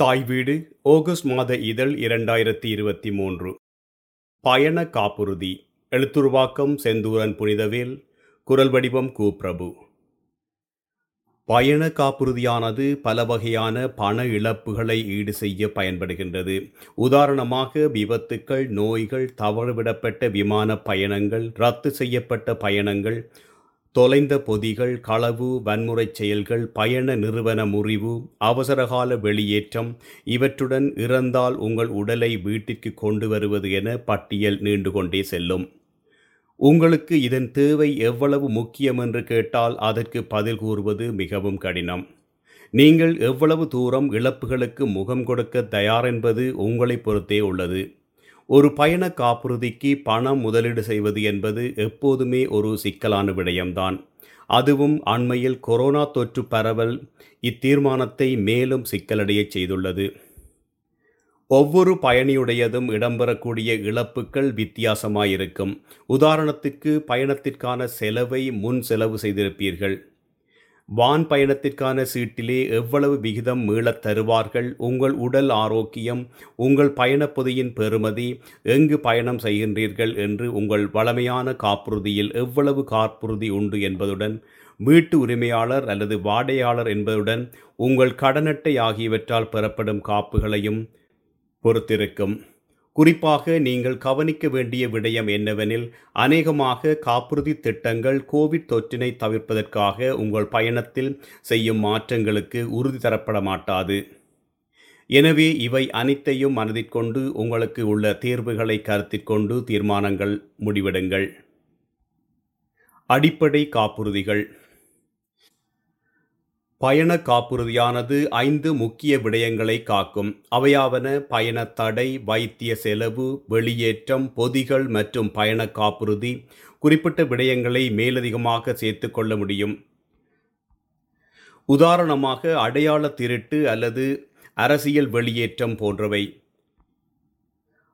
தாய் வீடு ஆகஸ்ட் மாத இதழ் இரண்டாயிரத்தி இருபத்தி மூன்று. பயண காப்புறுதி எழுத்துருவாக்கம் செந்தூரன் புனிதவேல் குரல் வடிவம் கு பிரபு பயண காப்புறுதியானது பல வகையான பண இழப்புகளை ஈடு செய்ய பயன்படுகின்றது. உதாரணமாக விபத்துக்கள் நோய்கள் தவறுவிடப்பட்ட விமான பயணங்கள் ரத்து செய்யப்பட்ட பயணங்கள் தொலைந்த பொதிகள் களவு வன்முறைச் செயல்கள் பயண நிறுவன முறிவு அவசரகால வெளியேற்றம் இவற்றுடன் இறந்தால் உங்கள் உடலை வீட்டிற்கு கொண்டு வருவது என பட்டியல் நீண்டு கொண்டே செல்லும். உங்களுக்கு இதன் தேவை எவ்வளவு முக்கியம் என்று கேட்டால் அதற்கு பதில் கூறுவது மிகவும் கடினம். நீங்கள் எவ்வளவு தூரம் இழப்புகளுக்கு முகம் கொடுக்க தயார் என்பது உங்களை பொறுத்தே உள்ளது. ஒரு பயண காப்புறுதிக்கு பணம் முதலீடு செய்வது என்பது எப்போதுமே ஒரு சிக்கலான விடயம்தான். அதுவும் அண்மையில் கொரோனா தொற்று பரவல் இத்தீர்மானத்தை மேலும் சிக்கலடையச் செய்துள்ளது. ஒவ்வொரு பயணியுடையதும் இடம்பெறக்கூடிய இழப்புகள் வித்தியாசமாயிருக்கும். உதாரணத்துக்கு பயணத்திற்கான செலவை முன் செலவு செய்திருப்பீர்கள். வான் பயணத்திற்கான சீட்டிலே எவ்வளவு விகிதம் மீளத் தருவார்கள்? உங்கள் உடல் ஆரோக்கியம் உங்கள் பயணப்பொதியின் பெறுமதி எங்கு பயணம் செய்கின்றீர்கள் என்று உங்கள் வளமையான காப்புறுதியில் எவ்வளவு காப்புறுதி உண்டு என்பதுடன் வீட்டு உரிமையாளர் அல்லது வாடையாளர் என்பதுடன் உங்கள் கடனட்டை ஆகியவற்றால் பெறப்படும் காப்புகளையும் பொறுத்திருக்கும். குறிப்பாக நீங்கள் கவனிக்க வேண்டிய விடயம் என்னவெனில் அநேகமாக காப்புறுதி திட்டங்கள் கோவிட் தொற்றினை தவிர்ப்பதற்காக உங்கள் பயணத்தில் செய்யும் மாற்றங்களுக்கு உறுதி தரப்பட மாட்டாது. எனவே இவை அனைத்தையும் மனதிற்கொண்டு உங்களுக்கு உள்ள தேர்வுகளை கருத்திற்கொண்டு தீர்மானங்கள் முடிவெடுங்கள். அடிப்படை காப்புறுதிகள். பயண காப்புறுதியானது ஐந்து முக்கிய விடயங்களை காக்கும். அவையாவன பயண தடை வைத்திய செலவு வெளியேற்றம் பொதிகள் மற்றும் பயண காப்புறுதி குறிப்பிட்ட விடயங்களை மேலதிகமாக சேர்த்து கொள்ள முடியும். உதாரணமாக அடையாள திருட்டு அல்லது அரசியல் வெளியேற்றம் போன்றவை.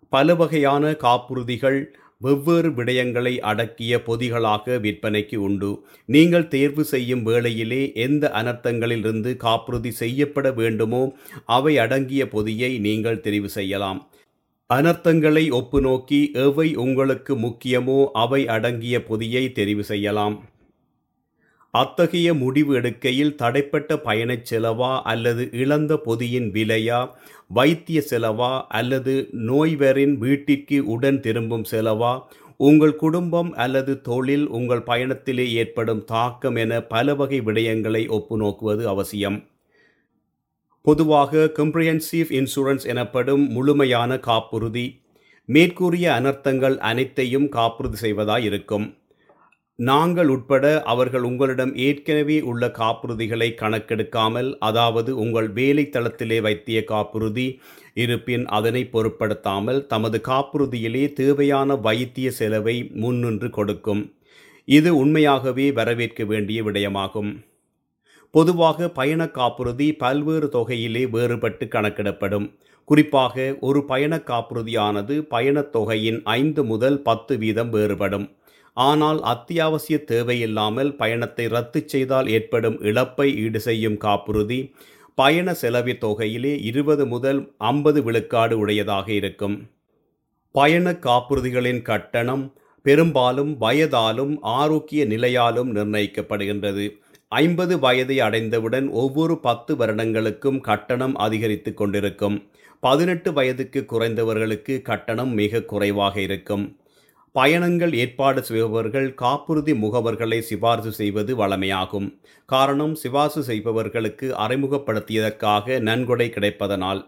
பல வகையான காப்புறுதிகள் வெவ்வேறு விடயங்களை அடக்கிய பொதிகளாக விற்பனைக்கு உண்டு. நீங்கள் தேர்வு செய்யும் வேளையிலே எந்த அனர்த்தங்களிலிருந்து காப்புறுதி செய்யப்பட வேண்டுமோ அவை அடங்கிய பொதியை நீங்கள் தெரிவு செய்யலாம். அனர்த்தங்களை ஒப்பு நோக்கி எவை உங்களுக்கு முக்கியமோ அவை அடங்கிய பொதியை தெரிவு செய்யலாம். அத்தகைய முடிவு எடுக்கையில் தடைப்பட்ட பயணச் செலவா அல்லது இழந்த பொதியின் விலையா? வைத்திய செலவா அல்லது நோய்வரின் வீட்டிற்கு உடன் திரும்பும் செலவா? உங்கள் குடும்பம் அல்லது தொழில் உங்கள் பயணத்திலே ஏற்படும் தாக்கம் என பல வகை விடயங்களை ஒப்பு நோக்குவது அவசியம். பொதுவாக கம்ப்ரிஹென்சிவ் இன்சூரன்ஸ் எனப்படும் முழுமையான காப்புறுதி. மேற்கூறிய அனர்த்தங்கள் அனைத்தையும் காப்புறுதி செய்வதாய் இருக்கும். நாங்கள் உட்பட அவர்கள் உங்களிடம் ஏற்கனவே உள்ள காப்புறுதிகளை கணக்கெடுக்காமல் அதாவது உங்கள் வேலை தளத்திலே வைத்திய காப்புறுதி இருப்பின் அதனை பொருட்படுத்தாமல் தமது காப்புறுதியிலே தேவையான வைத்திய செலவை முன்னின்று கொடுக்கும். இது உண்மையாகவே வரவேற்க வேண்டிய விடயமாகும். பொதுவாக பயண காப்புறுதி பல்வேறு தொகையிலே வேறுபட்டு கணக்கிடப்படும். குறிப்பாக ஒரு பயண காப்புறுதியானது பயணத் தொகையின் ஐந்து முதல் பத்து வீதம் வேறுபடும். ஆனால் அத்தியாவசிய தேவையில்லாமல் பயணத்தை ரத்து செய்தால் ஏற்படும் இழப்பை ஈடு செய்யும் காப்புறுதி. பயண செலவு தொகையிலே இருபது முதல் ஐம்பது விழுக்காடு உடையதாக இருக்கும். பயண காப்புறுதிகளின் கட்டணம் பெரும்பாலும் வயதாலும் ஆரோக்கிய நிலையாலும் நிர்ணயிக்கப்படுகின்றது. ஐம்பது வயதை அடைந்தவுடன் ஒவ்வொரு பத்து வருடங்களுக்கும் கட்டணம் அதிகரித்து கொண்டிருக்கும். பதினெட்டு வயதுக்கு குறைந்தவர்களுக்கு கட்டணம் மிக குறைவாக இருக்கும். பயணங்கள் ஏற்பாடு செய்பவர்கள் காப்புறுதி முகவர்களை சிபார்சு செய்வது வழமையாகும் காரணம் சிபார்சு செய்பவர்களுக்கு அறிமுகப்படுத்தியதற்காக நன்கொடை கிடைப்பதனால்.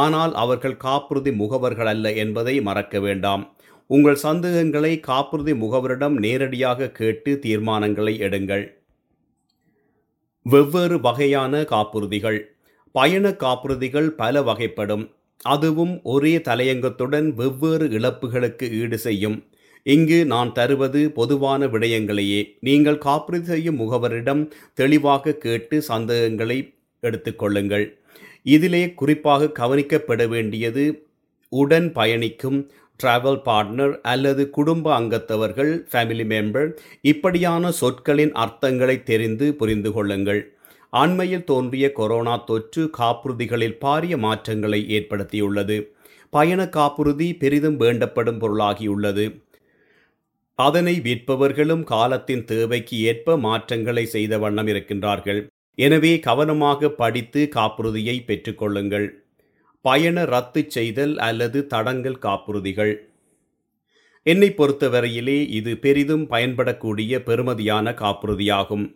ஆனால் அவர்கள் காப்புறுதி முகவர்கள் அல்ல என்பதை மறக்க வேண்டாம். உங்கள் சந்தேகங்களை காப்புறுதி முகவரிடம் நேரடியாக கேட்டு தீர்மானங்களை எடுங்கள். வெவ்வேறு வகையான காப்புறுதிகள். பயண காப்புறுதிகள் பல வகைப்படும். அதுவும் ஒரே தலையங்கத்துடன் வெவ்வேறு இழப்புகளுக்கு ஈடு செய்யும். இங்கு நான் தருவது பொதுவான விடயங்களையே. நீங்கள் காப்புறுதி செய்யும் முகவரிடம் தெளிவாக கேட்டு சந்தேகங்களை எடுத்துக்கொள்ளுங்கள் இதிலே குறிப்பாக கவனிக்கப்பட வேண்டியது உடன் பயணிக்கும் டிராவல் பார்ட்னர் அல்லது குடும்ப அங்கத்தவர்கள் ஃபேமிலி மெம்பர் இப்படியான சொற்களின் அர்த்தங்களை தெரிந்து புரிந்து கொள்ளுங்கள். அண்மையில் தோன்றிய கொரோனா தொற்று காப்புறுதிகளில் பாரிய மாற்றங்களை ஏற்படுத்தியுள்ளது. பயண காப்புறுதி பெரிதும் வேண்டப்படும் பொருளாகியுள்ளது. அதனை விற்பவர்களும் காலத்தின் தேவைக்கு ஏற்ப மாற்றங்களை செய்த வண்ணம் இருக்கின்றார்கள். எனவே கவனமாக படித்து காப்புறுதியை பெற்றுக்கொள்ளுங்கள். பயண ரத்து செய்தல் அல்லது தடங்கல் காப்புறுதிகள். என்னை பொறுத்தவரையிலே இது பெரிதும் பயன்படக்கூடிய பெறுமதியான காப்புறுதியாகும்.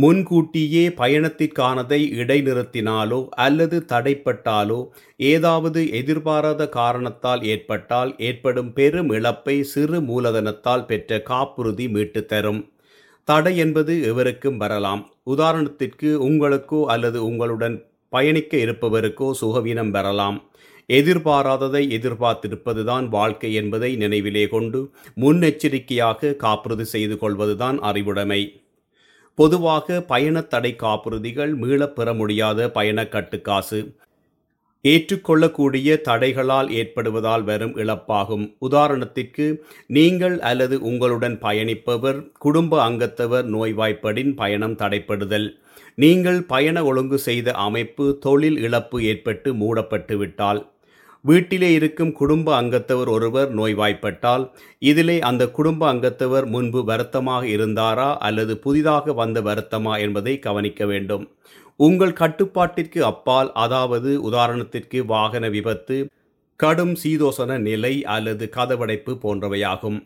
முன்கூட்டியே பயணத்திற்கானதை இடைநிறுத்தினாலோ அல்லது தடைப்பட்டாலோ ஏதாவது எதிர்பாராத காரணத்தால் ஏற்பட்டால் ஏற்படும் பெரும் இழப்பை சிறு மூலதனத்தால் பெற்ற காப்புறுதி மீட்டு தரும். தடை என்பது எவருக்கும் வரலாம். உதாரணத்திற்கு உங்களுக்கோ அல்லது உங்களுடன் பயணிக்க இருப்பவருக்கோ சுகவீனம் வரலாம். எதிர்பாராததை எதிர்பார்த்திருப்பதுதான் வாழ்க்கை என்பதை நினைவிலே கொண்டு முன்னெச்சரிக்கையாக காப்புறுதி செய்து கொள்வதுதான் அறிவுடைமை. பொதுவாக பயணத்தடை காப்புறுதிகள் மீளப் பெற முடியாத பயண கட்டுக்காசு. ஏற்றுக்கொள்ளக்கூடிய தடைகளால் ஏற்படுவதால் வரும் இழப்பாகும். உதாரணத்திற்கு நீங்கள் அல்லது உங்களுடன் பயணிப்பவர் குடும்ப அங்கத்தவர் நோய்வாய்ப்படின் பயணம் தடைப்படுதல். நீங்கள் பயண ஒழுங்கு செய்த அமைப்பு தொழில் இழப்பு ஏற்பட்டு மூடப்பட்டு வீட்டிலே இருக்கும் குடும்ப அங்கத்தவர் ஒருவர் நோய்வாய்ப்பட்டால் இதிலே அந்த குடும்ப அங்கத்தவர் முன்பு வருத்தமாக இருந்தாரா அல்லது புதிதாக வந்த வருத்தமா என்பதை கவனிக்க வேண்டும். உங்கள் கட்டுப்பாட்டிற்கு அப்பால் அதாவது உதாரணத்திற்கு வாகன விபத்து கடும் சீதோசன நிலை அல்லது கதவடைப்பு போன்றவையாகும்.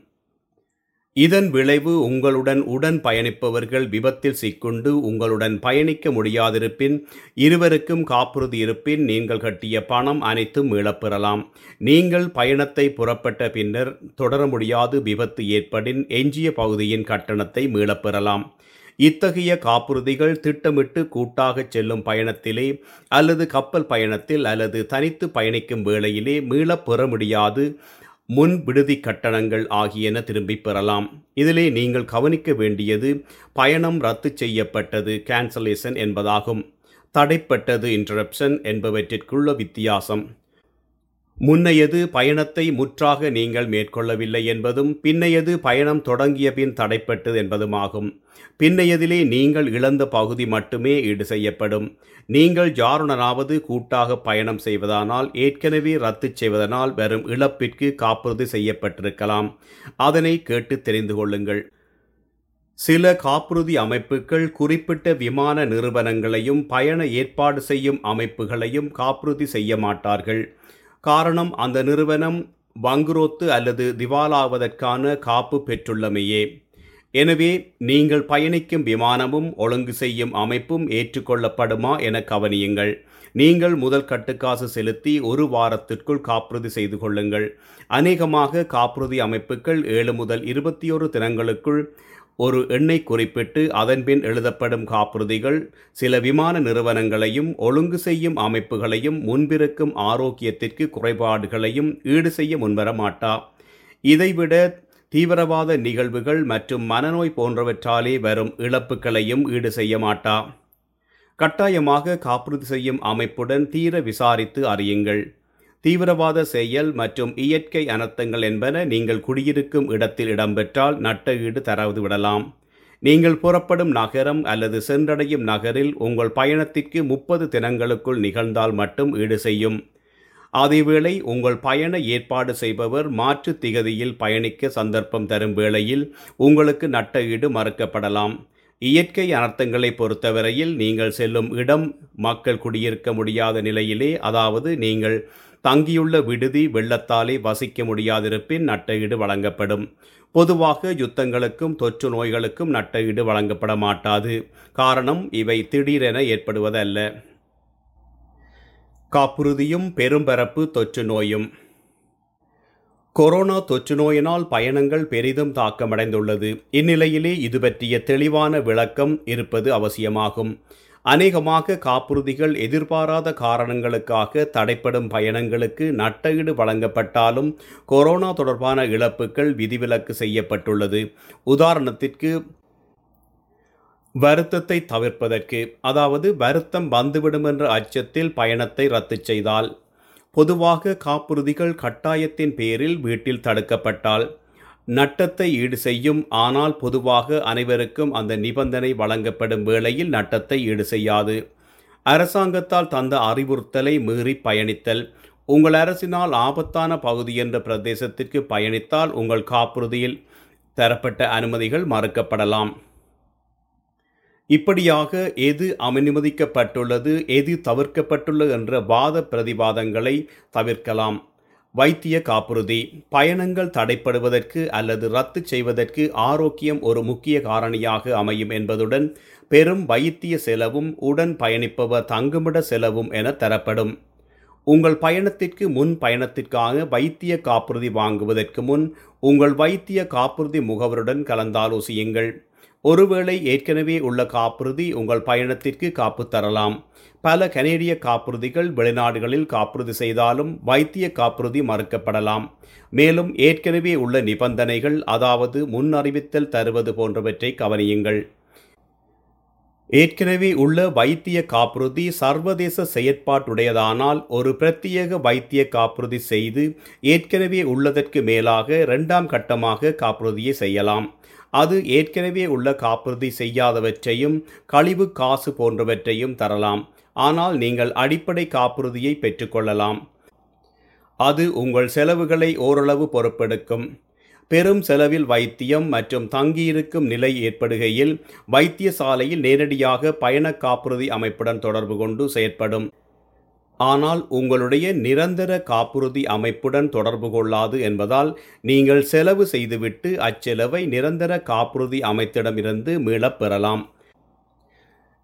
இதன் விளைவு உங்களுடன் உடன் பயணிப்பவர்கள் விபத்தில் சிக்குண்டு உங்களுடன் பயணிக்க முடியாதிருப்பின் இருவருக்கும் காப்புறுதி இருப்பின் நீங்கள் கட்டிய பணம் அனைத்தும் மீளப்பெறலாம் நீங்கள் பயணத்தை புறப்பட்ட பின்னர் தொடர முடியாது விபத்து ஏற்படின் எஞ்சிய பகுதியின் கட்டணத்தை மீளப்பெறலாம். இத்தகைய காப்புறுதிகள் திட்டமிட்டு கூட்டாக செல்லும் பயணத்திலே அல்லது கப்பல் பயணத்தில் அல்லது தனித்து பயணிக்கும் வேளையிலே மீளப்பெற முடியாது. முன் விடுதி கட்டணங்கள் ஆகியன திரும்பி பெறலாம். இதிலே நீங்கள் கவனிக்க வேண்டியது பயணம் ரத்து செய்யப்பட்டது கேன்சலேஷன் என்பதாகும். தடைப்பட்டது இன்டரப்ஷன் என்பவற்றிற்குள்ள வித்தியாசம். முன்னையது பயணத்தை முற்றாக நீங்கள் மேற்கொள்ளவில்லை என்பதும் பின்னையது பயணம் தொடங்கிய பின் தடைப்பட்டது என்பதுமாகும். பின்னையதிலே நீங்கள் இழந்த பகுதி மட்டுமே ஈடு செய்யப்படும். நீங்கள் ஜாருணனாவது கூட்டாக பயணம் செய்வதானால் ஏற்கனவே ரத்து செய்வதனால் வரும் இழப்பிற்கு காப்புறுதி செய்யப்பட்டிருக்கலாம். அதனை கேட்டு தெரிந்து கொள்ளுங்கள். சில காப்புறுதி அமைப்புகள் குறிப்பிட்ட விமான நிறுவனங்களையும் பயண ஏற்பாடு செய்யும் அமைப்புகளையும் காப்புறுதி செய்ய மாட்டார்கள். காரணம் அந்த நிறுவனம் வங்குரோத்து அல்லது திவாலாவதற்கான காப்பு பெற்றுள்ளமையே. எனவே நீங்கள் பயணிக்கும் விமானமும் ஒழுங்கு செய்யும் அமைப்பும் ஏற்றுக்கொள்ளப்படுமா என கவனியுங்கள். நீங்கள் முதல் கட்டுக்காசு செலுத்தி ஒரு வாரத்திற்குள் காப்புறுதி செய்து கொள்ளுங்கள். அநேகமாக காப்புறுதி அமைப்புகள் ஏழு முதல் இருபத்தி ஒரு தினங்களுக்குள் ஒரு எண்ணை குறிப்பிட்டு அதன்பின் எழுதப்படும் காப்புறுதிகள் சில விமான நிறுவனங்களையும் ஒழுங்கு செய்யும் அமைப்புகளையும் முன்பிருக்கும் ஆரோக்கியத்திற்கு குறைபாடுகளையும் ஈடு செய்ய முன்வர மாட்டா. இதைவிட தீவிரவாத நிகழ்வுகள் மற்றும் மனநோய் போன்றவற்றாலே வரும் இழப்புகளையும் ஈடு செய்ய மாட்டா. கட்டாயமாக காப்புறுதி செய்யும் அமைப்புடன் தீர விசாரித்து அறியுங்கள். தீவிரவாத செயல் மற்றும் இயற்கை அனர்த்தங்கள் என்பன நீங்கள் குடியிருக்கும் இடத்தில் இடம்பெற்றால் நட்ட ஈடு தராது விடலாம். நீங்கள் புறப்படும் நகரம் அல்லது சென்றடையும் நகரில் உங்கள் பயணத்திற்கு முப்பது தினங்களுக்குள் நிகழ்ந்தால் மட்டும் ஈடு செய்யும். அதேவேளை உங்கள் பயண ஏற்பாடு செய்பவர் மாற்று திகதியில் பயணிக்க சந்தர்ப்பம் தரும் வேளையில் உங்களுக்கு நட்ட ஈடு மறுக்கப்படலாம். இயற்கை அனர்த்தங்களை பொறுத்தவரையில் நீங்கள் செல்லும் இடம் மக்கள் குடியிருக்க முடியாத நிலையிலே அதாவது நீங்கள் தங்கியுள்ள விடுதி வெள்ளத்தாலே வசிக்க முடியாதிருப்பின் நட்டஈடு வழங்கப்படும். பொதுவாக யுத்தங்களுக்கும் தொற்று நோய்களுக்கும் நட்டஈடு வழங்கப்பட மாட்டாது. காரணம் இவை திடீரென ஏற்படுவதல்ல. காப்புறுதியும் பெரும்பரப்பு தொற்று நோயும். கொரோனா தொற்று நோயினால் பயணங்கள் பெரிதும் தாக்கமடைந்துள்ளது. இந்நிலையிலே இது பற்றிய தெளிவான விளக்கம் இருப்பது அவசியமாகும். அநேகமாக காப்புறுதிகள் எதிர்பாராத காரணங்களுக்காக தடைப்படும் பயணங்களுக்கு நட்டஈடு வழங்கப்பட்டாலும் கொரோனா தொடர்பான இழப்புகள் விதிவிலக்கு செய்யப்பட்டுள்ளது. உதாரணத்திற்கு வருத்தத்தை தவிர்ப்பதற்கு அதாவது வருத்தம் வந்துவிடும் என்ற அச்சத்தில் பயணத்தை ரத்து செய்தால் பொதுவாக காப்புறுதிகள் கட்டாயத்தின் பேரில் வீட்டில் தடுக்கப்பட்டால் நட்டத்தை ஈடு செய்யும். ஆனால் பொதுவாக அனைவருக்கும் அந்த நிபந்தனை வழங்கப்படும் வேளையில் நட்டத்தை ஈடு செய்யாது. அரசாங்கத்தால் தந்த அறிவுறுத்தலை மீறி பயணித்தல். உங்கள் அரசினால் ஆபத்தான பகுதி என்ற பிரதேசத்திற்கு பயணித்தால் உங்கள் காப்புறுதியில் தரப்பட்ட அனுமதிகள் மறுக்கப்படலாம். இப்படியாக எது அனுமதிக்கப்பட்டுள்ளது எது தவிர்க்கப்பட்டுள்ளது என்ற வாத பிரதிவாதங்களை தவிர்க்கலாம். வைத்திய காப்புறுதி பயணங்கள் தடைப்படுவதற்கு அல்லது ரத்து செய்வதற்கு ஆரோக்கியம் ஒரு முக்கிய காரணியாக அமையும் என்பதுடன் பெரும் வைத்திய செலவும் உடன் பயணிப்பவர் தங்குமிட செலவும் என தரப்படும். உங்கள் பயணத்திற்கு முன் பயணத்திற்காக வைத்திய காப்புறுதி வாங்குவதற்கு முன் உங்கள் வைத்திய காப்புறுதி முகவருடன் கலந்தாலோசியுங்கள். ஒருவேளை ஏற்கனவே உள்ள காப்புறுதி உங்கள் பயணத்திற்கு காப்பு தரலாம். பல கனேடிய காப்புறுதிகள் வெளிநாடுகளில் காப்புறுதி செய்தாலும் வைத்திய காப்புறுதி மறுக்கப்படலாம். மேலும் ஏற்கனவே உள்ள நிபந்தனைகள் அதாவது முன் அறிவித்தல் தருவது போன்றவற்றை கவனியுங்கள். ஏற்கனவே உள்ள வைத்திய காப்புறுதி சர்வதேச செயற்பாட்டுடையதானால் ஒரு பிரத்யேக வைத்திய காப்புறுதி செய்து ஏற்கனவே உள்ளதற்கு மேலாக இரண்டாம் கட்டமாக காப்புறுதியை செய்யலாம். அது ஏற்கனவே உள்ள காப்புறுதி செய்யாதவற்றையும் கழிவு காசு போன்றவற்றையும் தரலாம். ஆனால் நீங்கள் அடிப்படை காப்புறுதியை பெற்றுக்கொள்ளலாம் அது உங்கள் செலவுகளை ஓரளவு பொறுப்பெடுக்கும். பெரும் செலவில் வைத்தியம் மற்றும் தங்கியிருக்கும் நிலை ஏற்படுகையில் வைத்தியசாலையில் நேரடியாக பயண காப்புறுதி அமைப்புடன் தொடர்பு கொண்டு செயற்படும். ஆனால் உங்களுடைய நிரந்தர காப்புறுதி அமைப்புடன் தொடர்பு கொள்ளாது என்பதால் நீங்கள் செலவு செய்துவிட்டு அச்செலவை நிரந்தர காப்புறுதி அமைத்திடமிருந்து மீளப் பெறலாம்.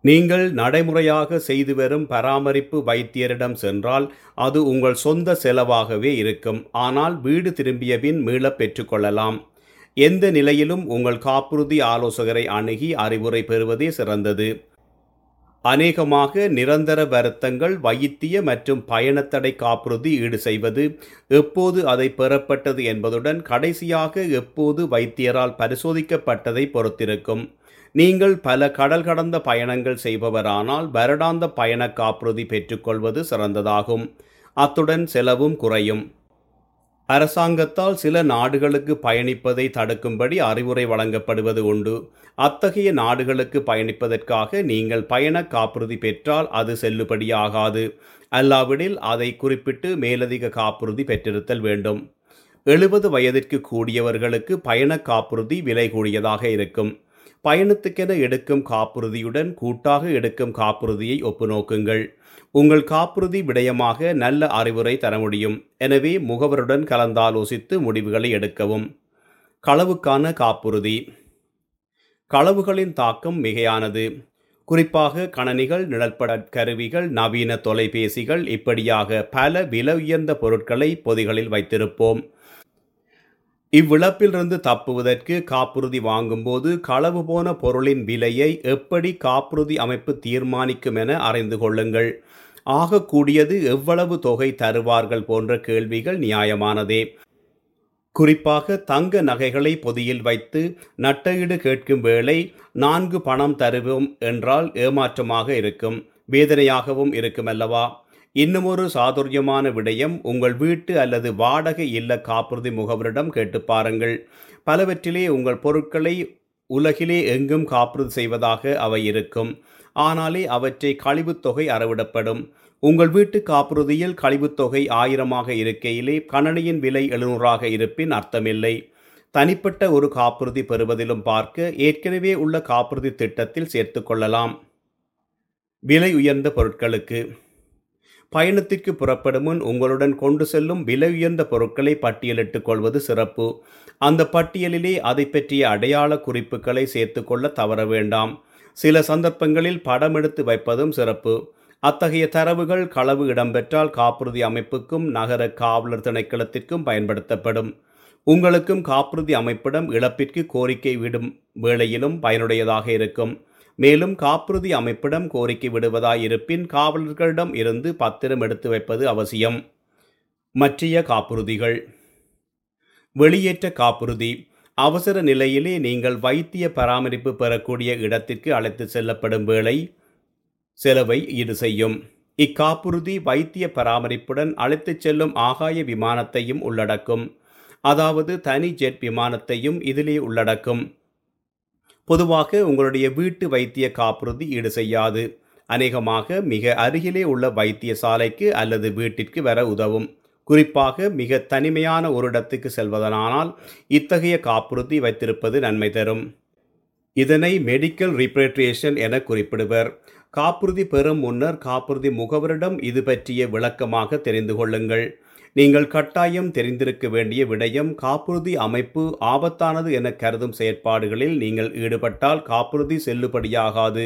நீங்கள் நடைமுறையாக செய்து வரும் பராமரிப்பு வைத்தியரிடம் சென்றால் அது உங்கள் சொந்த செலவாகவே இருக்கும். ஆனால் வீடு திரும்பிய பின் மீளப் பெற்றுக்கொள்ளலாம். எந்த நிலையிலும் உங்கள் காப்புறுதி ஆலோசகரை அணுகி அறிவுரை பெறுவதே சிறந்தது. அநேகமாக நிரந்தர வருத்தங்கள் வைத்திய மற்றும் பயணத்தடை காப்புறுதி ஈடு செய்வது எப்போது அதை பெறப்பட்டது என்பதுடன் கடைசியாக எப்போது வைத்தியரால் பரிசோதிக்கப்பட்டதை பொறுத்திருக்கும். நீங்கள் பல கடல் கடந்த பயணங்கள் செய்பவரானால் வருடாந்த பயண காப்புறுதி பெற்றுக்கொள்வது சிறந்ததாகும். அத்துடன் செலவும் குறையும். அரசாங்கத்தால் சில நாடுகளுக்கு பயணிப்பதை தடுக்கும்படி அறிவுரை வழங்கப்படுவது உண்டு. அத்தகைய நாடுகளுக்கு பயணிப்பதற்காக நீங்கள் பயண காப்புறுதி பெற்றால் அது செல்லுபடியாகாது. அல்லாவிடில் அதை குறிப்பிட்டு மேலதிக காப்புறுதி பெற்றிருத்தல் வேண்டும். எழுபது வயதிற்கு கூடியவர்களுக்கு பயண காப்புறுதி விலை கூடியதாக இருக்கும். பயணத்துக்கென எடுக்கும் காப்புறுதியுடன் கூட்டாக எடுக்கும் காப்புறுதியை ஒப்புநோக்குங்கள் உங்கள் காப்புறுதி விடயமாக நல்ல அறிவுரை தர முடியும். எனவே முகவருடன் கலந்தாலோசித்து முடிவுகளை எடுக்கவும். களவுக்கான காப்புறுதி. களவுகளின் தாக்கம் மிகையானது. குறிப்பாக கணனிகள் நிழற்பட கருவிகள் நவீன தொலைபேசிகள் இப்படியாக பல விலை உயர்ந்த பொருட்களை பொதிகளில் வைத்திருப்போம். இவ்விழப்பிலிருந்து தப்புவதற்கு காப்புறுதி வாங்கும்போது களவு போன பொருளின் விலையை எப்படி காப்புறுதி அமைப்பு தீர்மானிக்கும் என அறிந்து கொள்ளுங்கள். ஆகக்கூடியது எவ்வளவு தொகை தருவார்கள் போன்ற கேள்விகள் நியாயமானதே. குறிப்பாக தங்க நகைகளை பொதியில் வைத்து நட்டையீடு கேட்கும் வேளை நான்கு பணம் தருவோம் என்றால் ஏமாற்றமாக இருக்கும். வேதனையாகவும் இருக்குமல்லவா இன்னுமொரு சாதுரியமான விடயம் உங்கள் வீட்டு அல்லது வாடகை இல்ல காப்புறுதி முகவரிடம் கேட்டு பாருங்கள். பலவற்றிலே உங்கள் பொருட்களை உலகிலே எங்கும் காப்புறுதி செய்வதாக அவை இருக்கும். ஆனாலே அவற்றை கழிவுத்தொகை அறவிடப்படும். உங்கள் வீட்டு காப்புறுதியில் கழிவுத்தொகை ஆயிரமாக இருக்கையிலே கணனியின் விலை எழுநூறாக இருப்பின் அர்த்தமில்லை. தனிப்பட்ட ஒரு காப்புறுதி பெறுவதிலும் பார்க்க ஏற்கனவே உள்ள காப்புறுதி திட்டத்தில் சேர்த்து கொள்ளலாம். விலை உயர்ந்த பொருட்களுக்கு பயணத்திற்கு புறப்படும் முன் உங்களுடன் கொண்டு செல்லும் விலை உயர்ந்த பொருட்களை பட்டியலிட்டுக் கொள்வது சிறப்பு. அந்த பட்டியலிலே அதை பற்றிய அடையாள குறிப்புகளை சேர்த்துக்கொள்ள தவற வேண்டாம். சில சந்தர்ப்பங்களில் படம் எடுத்து வைப்பதும் சிறப்பு. அத்தகைய தரவுகள் களவு இடம்பெற்றால் காப்புறுதி அமைப்புக்கும் நகர காவலர் திணைக்களத்திற்கும் பயன்படுத்தப்படும். உங்களுக்கும் காப்புறுதி அமைப்பிடம் இழப்பிற்கு கோரிக்கை விடும் வேளையிலும் பயனுடையதாக இருக்கும். மேலும் காப்புறுதி அமைப்பிடம் கோரிக்கை விடுவதாயிருப்பின் காவலர்களிடம் இருந்து பத்திரம் எடுத்து வைப்பது அவசியம். மற்றைய காப்புறுதிகள். வெளியேற்ற காப்புறுதி. அவசர நிலையிலே நீங்கள் வைத்திய பராமரிப்பு பெறக்கூடிய இடத்திற்கு அழைத்து செல்லப்படும் வேளை செலவை ஈடு செய்யும். இக்காப்புறுதி வைத்திய பராமரிப்புடன் அழைத்துச் செல்லும் ஆகாய விமானத்தையும் உள்ளடக்கும். அதாவது தனி ஜெட் விமானத்தையும் இதிலே உள்ளடக்கும். பொதுவாக உங்களுடைய வீட்டு வைத்திய காப்புறுதி ஈடு செய்யாது. அநேகமாக மிக அருகிலே உள்ள வைத்தியசாலைக்கு அல்லது வீட்டிற்கு வர உதவும். குறிப்பாக மிக தனிமையான ஒரு இடத்துக்கு செல்வதனானால் இத்தகைய காப்புறுதி வைத்திருப்பது நன்மை தரும். இதனை மெடிக்கல் ரிப்ரேட்ரியேஷன் என குறிப்பிடுவர். காப்புறுதி பெறும் முன்னர் காப்புறுதி முகவரிடம் இது பற்றிய விளக்கமாக தெரிந்து கொள்ளுங்கள். நீங்கள் கட்டாயம் தெரிந்திருக்க வேண்டிய விடயம் காப்புறுதி அமைப்பு ஆபத்தானது என கருதும் செயற்பாடுகளில் நீங்கள் ஈடுபட்டால் காப்புறுதி செல்லுபடியாகாது.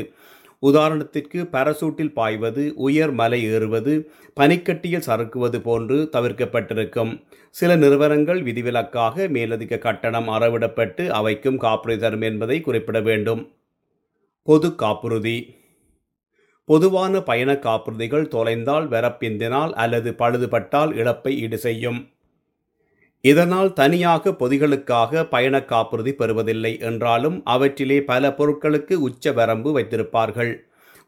உதாரணத்திற்கு பரசூட்டில் பாய்வது உயர் மலை ஏறுவது பனிக்கட்டியில் சறுக்குவது போன்று தவிர்க்கப்பட்டிருக்கும். சில நிறுவனங்கள் விதிவிலக்காக மேலதிக கட்டணம் அறவிடப்பட்டு அவைக்கும் காப்புறுதி தரும் என்பதை குறிப்பிட வேண்டும். பொது காப்புறுதி. பொதுவான பயண காப்புறுதிகள் தொலைந்தால் வரப்பிந்தினால் அல்லது பழுதுபட்டால் இழப்பை ஈடு செய்யும். இதனால் தனியாக பொதிகளுக்காக பயண காப்புறுதி பெறுவதில்லை என்றாலும் அவற்றிலே பல பொருட்களுக்கு உச்ச வரம்பு வைத்திருப்பார்கள்.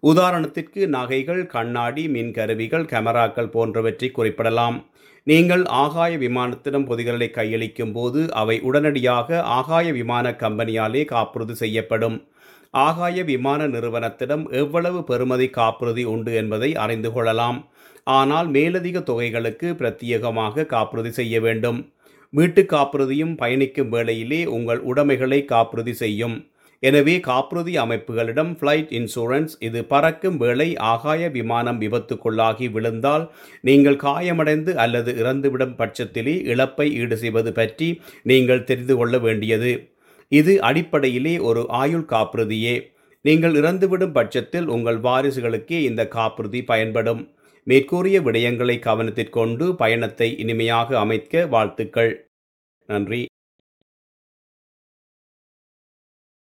உதாரணத்திற்கு நகைகள் கண்ணாடி மின் கருவிகள் கேமராக்கள் போன்றவற்றை குறிப்பிடலாம். நீங்கள் ஆகாய விமானத்திடம் பொதிகளை கையளிக்கும் போது அவை உடனடியாக ஆகாய விமான கம்பெனியாலே காப்புறுதி செய்யப்படும். ஆகாய விமான நிறுவனத்திடம் எவ்வளவு பெறுமதி காப்புறுதி உண்டு என்பதை அறிந்து கொள்ளலாம். ஆனால் மேலதிக தொகைகளுக்கு பிரத்யேகமாக காப்புறுதி செய்ய வேண்டும். வீட்டு காப்புறுதியும் பயணிக்கும் வேளையிலே உங்கள் உடைமைகளை காப்புறுதி செய்யும். எனவே காப்புறுதி அமைப்புகளிடம் ஃப்ளைட் இன்சூரன்ஸ் இது பறக்கும் வேளை ஆகாய விமானம் விபத்துக்குள்ளாகி விழுந்தால் நீங்கள் காயமடைந்து அல்லது இறந்துவிடும் பட்சத்திலே இழப்பை ஈடு செய்வது பற்றி நீங்கள் தெரிந்து கொள்ள வேண்டியது. இது அடிப்படையிலே ஒரு ஆயுள் காப்புறுதியே நீங்கள் இறந்துவிடும் பட்சத்தில் உங்கள் வாரிசுகளுக்கே இந்த காப்புறுதி பயன்படும். மேற்கூறிய விடயங்களை கவனத்திற்கொண்டு பயணத்தை இனிமையாக அமைக்க வாழ்த்துக்கள். நன்றி.